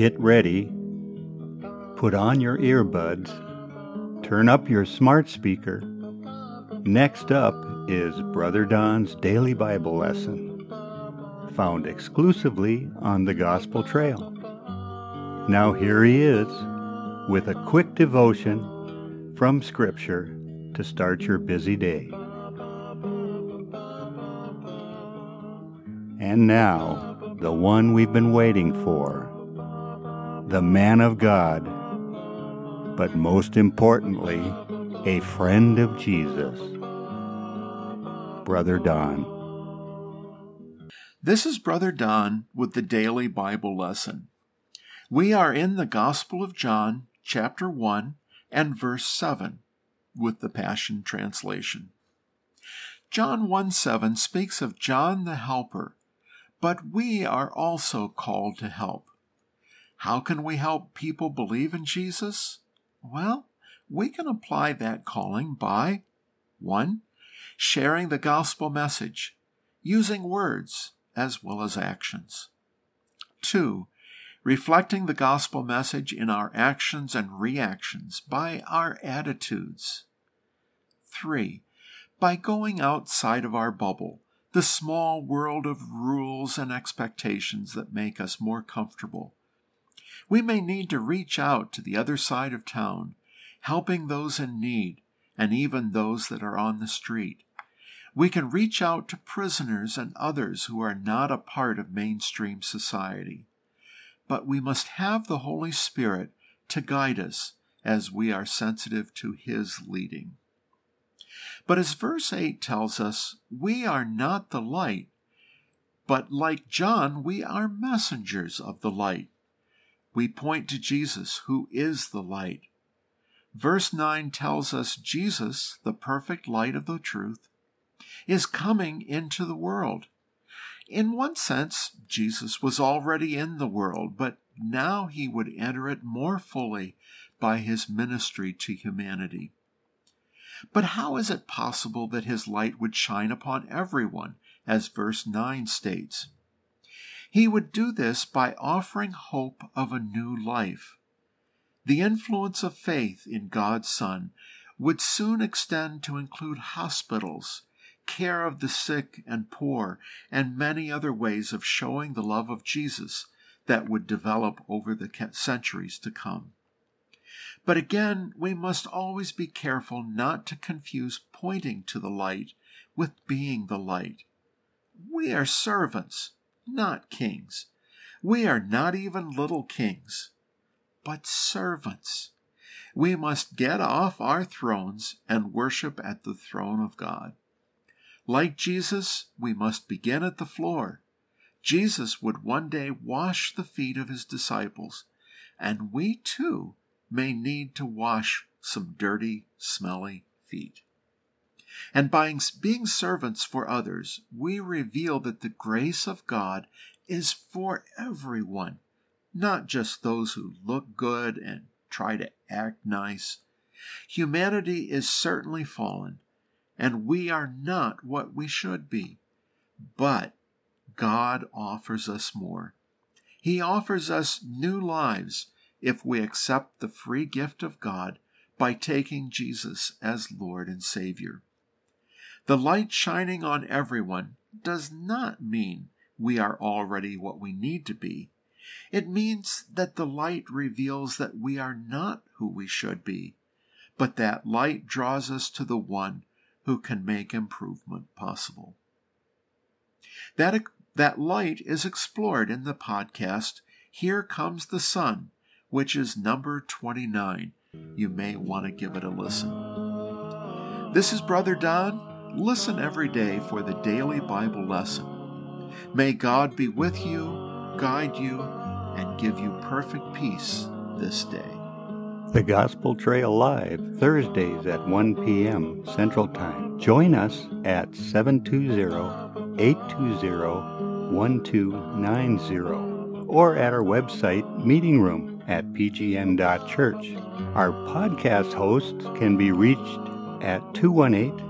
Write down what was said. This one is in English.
Get ready, put on your earbuds, turn up your smart speaker. Next up is Brother Don's Daily Bible Lesson, found exclusively on the Gospel Trail. Now here he is with a quick devotion from Scripture to start your busy day. And now, the one we've been waiting for, the man of God, but most importantly, a friend of Jesus, Brother Don. This is Brother Don with the daily Bible lesson. We are in the Gospel of John, chapter 1 and verse 7 with the Passion Translation. John 1 7 speaks of John the Helper, but we are also called to help. How can we help people believe in Jesus? Well, we can apply that calling by 1. Sharing the gospel message, using words as well as actions. 2 reflecting the gospel message in our actions and reactions by our attitudes. 3. By going outside of our bubble, the small world of rules and expectations that make us more comfortable. We may need to reach out to the other side of town, helping those in need and even those that are on the street. We can reach out to prisoners and others who are not a part of mainstream society but we must have the Holy Spirit to guide us as we are sensitive to His leading. But as verse 8 tells us, we are not the light, but like John, we are messengers of the light. We point to Jesus, who is the light. Verse 9 tells us Jesus, the perfect light of the truth, is coming into the world. In one sense, Jesus was already in the world, but now he would enter it more fully by his ministry to humanity. But how is it possible that his light would shine upon everyone, as verse 9 states? He would do this by offering hope of a new life. The influence of faith in God's Son would soon extend to include hospitals, care of the sick and poor, and many other ways of showing the love of Jesus that would develop over the centuries to come. But again, we must always be careful not to confuse pointing to the light with being the light. We are servants, not kings. We are not even little kings, but servants. We must get off our thrones and worship at the throne of God. Like Jesus, we must begin at the floor. Jesus would one day wash the feet of his disciples, and we too may need to wash some dirty, smelly feet. And by being servants for others, we reveal that the grace of God is for everyone, not just those who look good and try to act nice. Humanity is certainly fallen, and we are not what we should be. But God offers us more. He offers us new lives if we accept the free gift of God by taking Jesus as Lord and Savior. The light shining on everyone does not mean we are already what we need to be. It means that the light reveals that we are not who we should be, but that light draws us to the one who can make improvement possible. That, that light is explored in the podcast Here Comes the Sun, which is number 29. You may want to give it a listen. This is Brother Don. Listen every day for the daily Bible lesson. May God be with you, guide you, and give you perfect peace this day. The Gospel Trail Live, Thursdays at 1 p.m. Central Time. Join us at 720-820-1290 or at our website meeting room at pgn.church. Our podcast hosts can be reached at 218